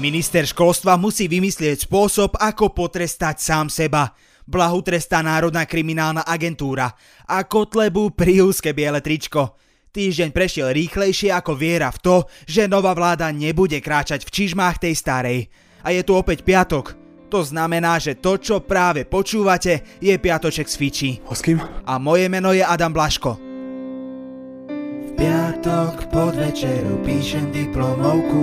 Minister školstva musí vymyslieť spôsob, ako potrestať sám seba. Blahu trestá Národná kriminálna agentúra a Kotlebu úzke biele tričko. Týždeň prešiel rýchlejšie ako viera v to, že nová vláda nebude kráčať v čižmách tej starej. A je tu opäť piatok. To znamená, že to, čo práve počúvate, je piatoček z Fiči. A moje meno je Adam Blaško. V piatok pod večeru píšem diplomovku,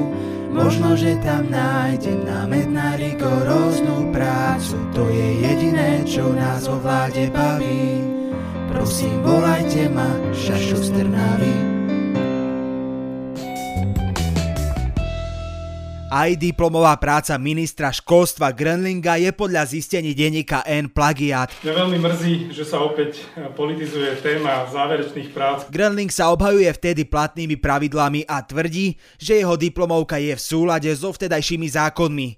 možno, že tam nájdem námed na rigoróznu prácu. To je jediné, čo nás vo vláde baví. Prosím, volajte ma, šašo Aj diplomová práca ministra školstva Grenlinga je podľa zistení denníka N plagiát. Mňa veľmi mrzí, že sa opäť politizuje téma záverečných prác. Grenling sa obhajuje vtedy platnými pravidlami a tvrdí, že jeho diplomovka je v súlade so vtedajšími zákonmi.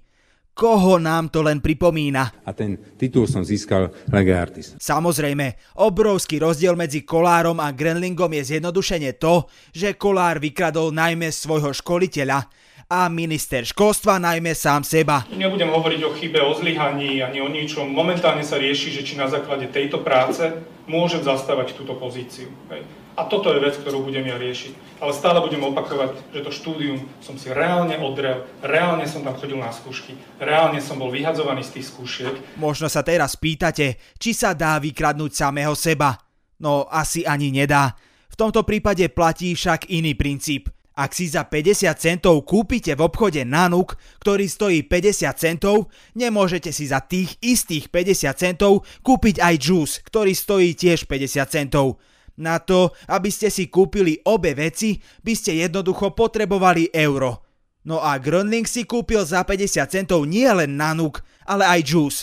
Koho nám to len pripomína? A ten titul som získal Lega Artis. Samozrejme, obrovský rozdiel medzi Kolárom a Grenlingom je zjednodušene to, že Kolár vykradol najmä svojho školiteľa a minister školstva najmä sám seba. Nebudem hovoriť o chybe, o zlyhaní ani o ničom. Momentálne sa rieši, že či na základe tejto práce môžem zastávať túto pozíciu. Hej. A toto je vec, ktorú budem ja riešiť. Ale stále budem opakovať, že to štúdium som si reálne odrel, reálne som tam chodil na skúšky, reálne som bol vyhadzovaný z tých skúšiek. Možno sa teraz pýtate, či sa dá vykradnúť samého seba. No asi ani nedá. V tomto prípade platí však iný princíp – ak si za 50 centov kúpite v obchode nanuk, ktorý stojí 50 centov, nemôžete si za tých istých 50 centov kúpiť aj juice, ktorý stojí tiež 50 centov. Na to, aby ste si kúpili obe veci, by ste jednoducho potrebovali euro. No a Grönling si kúpil za 50 centov nie len nanuk, ale aj juice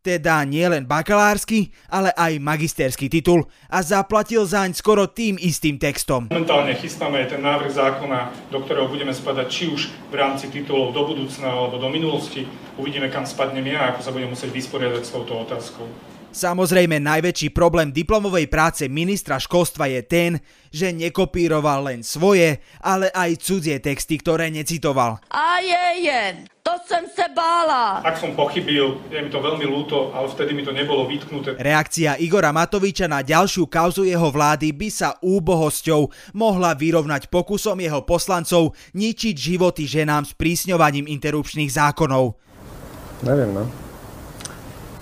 teda nielen bakalársky, ale aj magisterský titul a zaplatil zaň skoro tým istým textom. Momentálne chystáme ten návrh zákona, do ktorého budeme spadať či už v rámci titulov do budúcna alebo do minulosti. Uvidíme, kam spadnem ja, ako sa budem musieť vysporiadať s touto otázkou. Samozrejme najväčší problém diplomovej práce ministra školstva je ten, že nekopíroval len svoje, ale aj cudzie texty, ktoré necitoval. A je jen, to som sa bála. Ak som pochybil, je mi to veľmi ľúto, ale vtedy mi to nebolo vytknuté. Reakcia Igora Matoviča na ďalšiu kauzu jeho vlády by sa úbohosťou mohla vyrovnať pokusom jeho poslancov ničiť životy ženám s prísňovaním interrupčných zákonov. Neviem, no.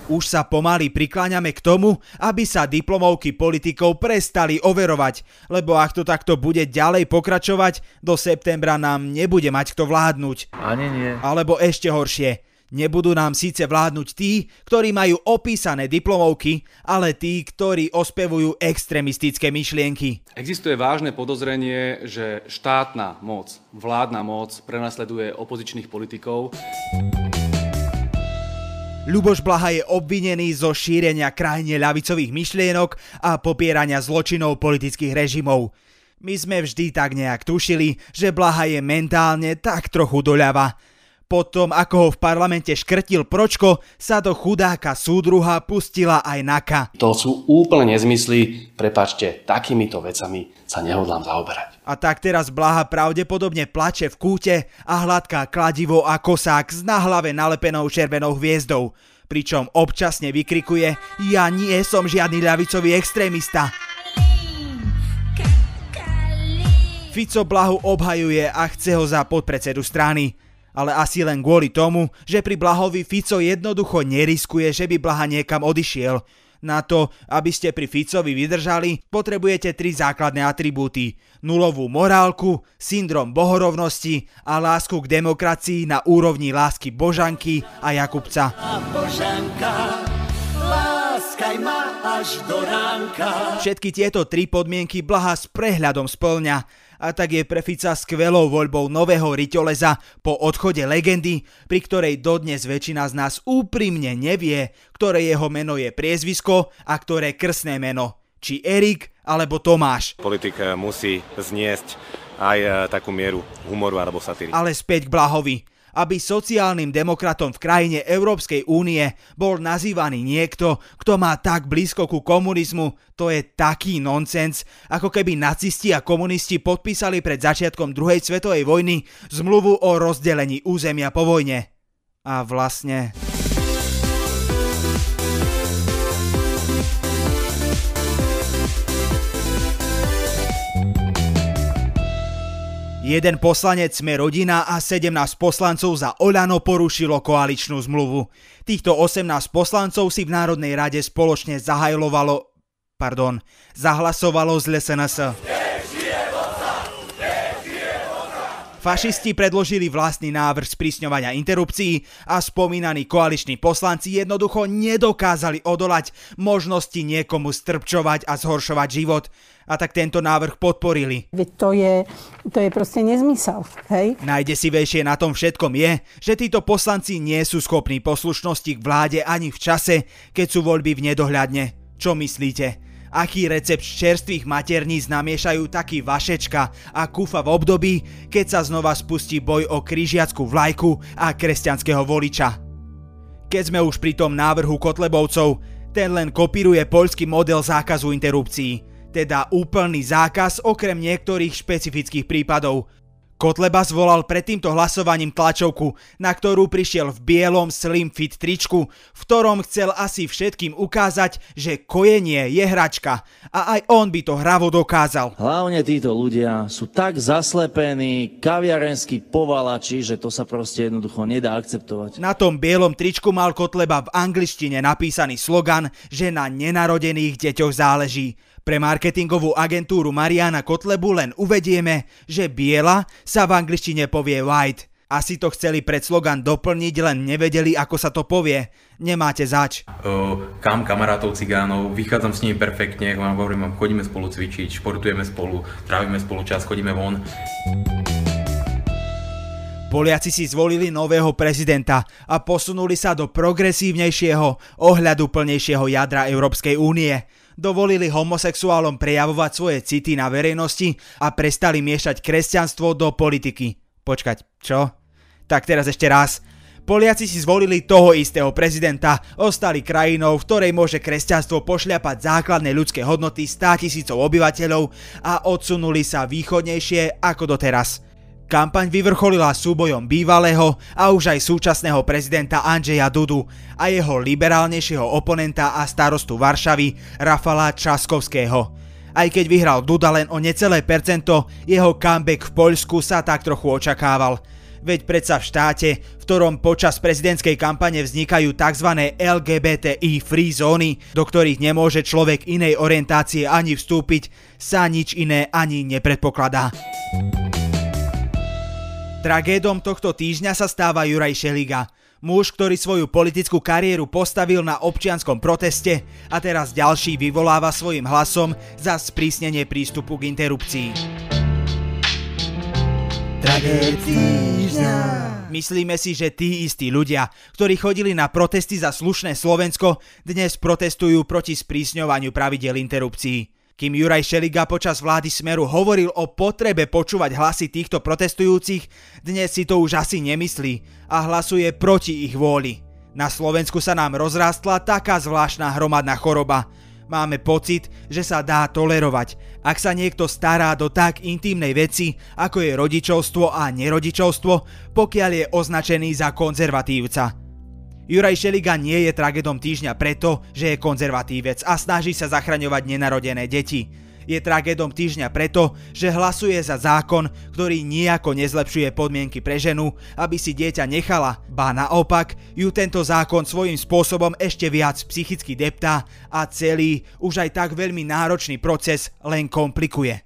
Už sa pomaly prikláňame k tomu, aby sa diplomovky politikov prestali overovať, lebo ak to takto bude ďalej pokračovať, do septembra nám nebude mať kto vládnuť. Ani nie. Alebo ešte horšie, Nebudú nám síce vládnuť tí, ktorí majú opísané diplomovky, ale tí, ktorí ospevujú extremistické myšlienky. Existuje vážne podozrenie, že štátna moc, vládna moc prenasleduje opozičných politikov. Ľuboš Blaha je obvinený zo šírenia krajine ľavicových myšlienok a popierania zločinov politických režimov. My sme vždy tak nejak tušili, že Blaha je mentálne tak trochu doľava. Potom, ako ho v parlamente škrtil Pročko, sa do chudáka súdruha pustila aj Naka. To sú úplne nezmysly, prepačte, takýmito vecami sa nehodlám zaoberať. A tak teraz Blaha pravdepodobne plače v kúte a hladká kladivo a kosák s na hlave nalepenou červenou hviezdou. Pričom občasne vykrikuje Ja nie som žiadny ľavicový extrémista. Fico Blahu obhajuje a chce ho za podpredsedu strany. Ale asi len kvôli tomu, že pri Blahovi Fico jednoducho neriskuje, že by Blaha niekam odišiel – na to, aby ste pri Ficovi vydržali, potrebujete tri základné atribúty. Nulovú morálku, syndrom bohorovnosti a lásku k demokracii na úrovni lásky Božanky a Jakubca. Božanka, ma až do ránka. Všetky tieto tri podmienky Blaha s prehľadom splňa a tak je pre Fica skvelou voľbou nového Riťoleza po odchode legendy, pri ktorej dodnes väčšina z nás úprimne nevie, ktoré jeho meno je priezvisko a ktoré krsné meno. Či Erik alebo Tomáš. Politik musí zniesť aj e, takú mieru humoru alebo satíry. Ale späť k Blahovi. Aby sociálnym demokratom v krajine Európskej únie bol nazývaný niekto, kto má tak blízko ku komunizmu, to je taký nonsens, ako keby nacisti a komunisti podpísali pred začiatkom druhej svetovej vojny zmluvu o rozdelení územia po vojne. A vlastne... Jeden poslanec sme rodina a 17 poslancov za Oľano porušilo koaličnú zmluvu. Týchto 18 poslancov si v Národnej rade spoločne zahajlovalo, pardon, zahlasovalo z LSNS. Fašisti predložili vlastný návrh sprísňovania interrupcií a spomínaní koaliční poslanci jednoducho nedokázali odolať možnosti niekomu strpčovať a zhoršovať život a tak tento návrh podporili. Veď to je, to je proste nezmysel. Hej? Najdesivejšie na tom všetkom je, že títo poslanci nie sú schopní poslušnosti k vláde ani v čase, keď sú voľby v nedohľadne. Čo myslíte? Aký recept čerstvých materníc namiešajú taký Vašečka a Kufa v období, keď sa znova spustí boj o kryžiackú vlajku a kresťanského voliča? Keď sme už pri tom návrhu Kotlebovcov, ten len kopíruje poľský model zákazu interrupcií teda úplný zákaz okrem niektorých špecifických prípadov. Kotleba zvolal pred týmto hlasovaním tlačovku, na ktorú prišiel v bielom slim fit tričku, v ktorom chcel asi všetkým ukázať, že kojenie je hračka a aj on by to hravo dokázal. Hlavne títo ľudia sú tak zaslepení, kaviarenskí povalači, že to sa proste jednoducho nedá akceptovať. Na tom bielom tričku mal Kotleba v angličtine napísaný slogan, že na nenarodených deťoch záleží. Pre marketingovú agentúru Mariana Kotlebu len uvedieme, že biela sa v angličtine povie white. Asi to chceli pred slogan doplniť, len nevedeli, ako sa to povie. Nemáte zač. Uh, kam kamarátov cigánov, vychádzam s nimi perfektne, ako vám hovorím, chodíme spolu cvičiť, športujeme spolu, trávime spolu čas, chodíme von. Poliaci si zvolili nového prezidenta a posunuli sa do progresívnejšieho, ohľadu plnejšieho jadra Európskej únie dovolili homosexuálom prejavovať svoje city na verejnosti a prestali miešať kresťanstvo do politiky. Počkať, čo? Tak teraz ešte raz. Poliaci si zvolili toho istého prezidenta, ostali krajinou, v ktorej môže kresťanstvo pošľapať základné ľudské hodnoty 100 tisícov obyvateľov a odsunuli sa východnejšie ako doteraz. Kampaň vyvrcholila súbojom bývalého a už aj súčasného prezidenta Andžeja Dudu a jeho liberálnejšieho oponenta a starostu Varšavy Rafala Časkovského. Aj keď vyhral Duda len o necelé percento, jeho comeback v Poľsku sa tak trochu očakával. Veď predsa v štáte, v ktorom počas prezidentskej kampane vznikajú tzv. LGBTI free zóny, do ktorých nemôže človek inej orientácie ani vstúpiť, sa nič iné ani nepredpokladá. Tragédom tohto týždňa sa stáva Juraj Šeliga. Muž, ktorý svoju politickú kariéru postavil na občianskom proteste a teraz ďalší vyvoláva svojim hlasom za sprísnenie prístupu k interrupcii. Myslíme si, že tí istí ľudia, ktorí chodili na protesty za slušné Slovensko, dnes protestujú proti sprísňovaniu pravidel interrupcií. Kým Juraj Šeliga počas vlády Smeru hovoril o potrebe počúvať hlasy týchto protestujúcich, dnes si to už asi nemyslí a hlasuje proti ich vôli. Na Slovensku sa nám rozrástla taká zvláštna hromadná choroba. Máme pocit, že sa dá tolerovať, ak sa niekto stará do tak intimnej veci, ako je rodičovstvo a nerodičovstvo, pokiaľ je označený za konzervatívca. Juraj Šeliga nie je tragédom týždňa preto, že je konzervatívec a snaží sa zachraňovať nenarodené deti. Je tragédom týždňa preto, že hlasuje za zákon, ktorý nijako nezlepšuje podmienky pre ženu, aby si dieťa nechala, ba naopak, ju tento zákon svojím spôsobom ešte viac psychicky deptá a celý, už aj tak veľmi náročný proces len komplikuje.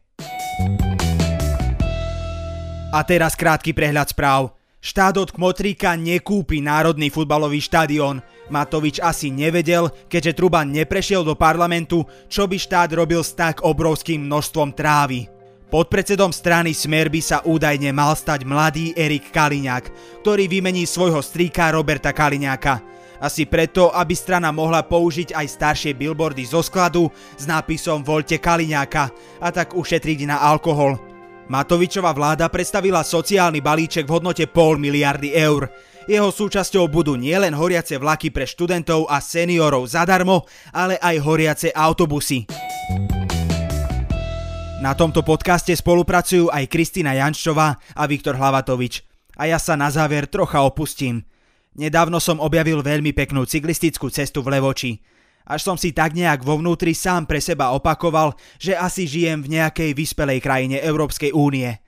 A teraz krátky prehľad správ. Štát od Kmotríka nekúpi Národný futbalový štadión. Matovič asi nevedel, keďže Truban neprešiel do parlamentu, čo by štát robil s tak obrovským množstvom trávy. Podpredsedom strany Smer by sa údajne mal stať mladý Erik Kaliňák, ktorý vymení svojho strýka Roberta Kaliňáka. Asi preto, aby strana mohla použiť aj staršie billboardy zo skladu s nápisom Voľte Kaliňáka a tak ušetriť na alkohol. Matovičová vláda predstavila sociálny balíček v hodnote pol miliardy eur. Jeho súčasťou budú nielen horiace vlaky pre študentov a seniorov zadarmo, ale aj horiace autobusy. Na tomto podcaste spolupracujú aj Kristina Janščová a Viktor Hlavatovič. A ja sa na záver trocha opustím. Nedávno som objavil veľmi peknú cyklistickú cestu v Levoči. Až som si tak nejak vo vnútri sám pre seba opakoval, že asi žijem v nejakej vyspelej krajine Európskej únie.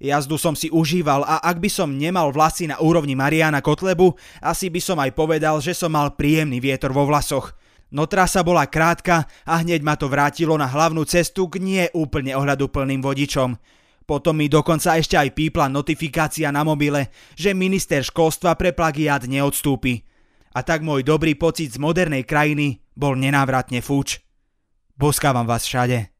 Jazdu som si užíval a ak by som nemal vlasy na úrovni Mariana Kotlebu, asi by som aj povedal, že som mal príjemný vietor vo vlasoch – No trasa bola krátka a hneď ma to vrátilo na hlavnú cestu k nie úplne ohľaduplným vodičom. Potom mi dokonca ešte aj pípla notifikácia na mobile, že minister školstva pre plagiát neodstúpi. A tak môj dobrý pocit z modernej krajiny bol nenávratne fúč. Boskávam vás všade.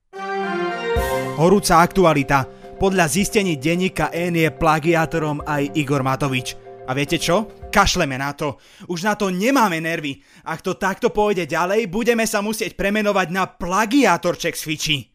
Horúca aktualita. Podľa zistení denníka N je plagiátorom aj Igor Matovič. A viete čo? Kašleme na to. Už na to nemáme nervy. Ak to takto pôjde ďalej, budeme sa musieť premenovať na plagiátorček z Fiči.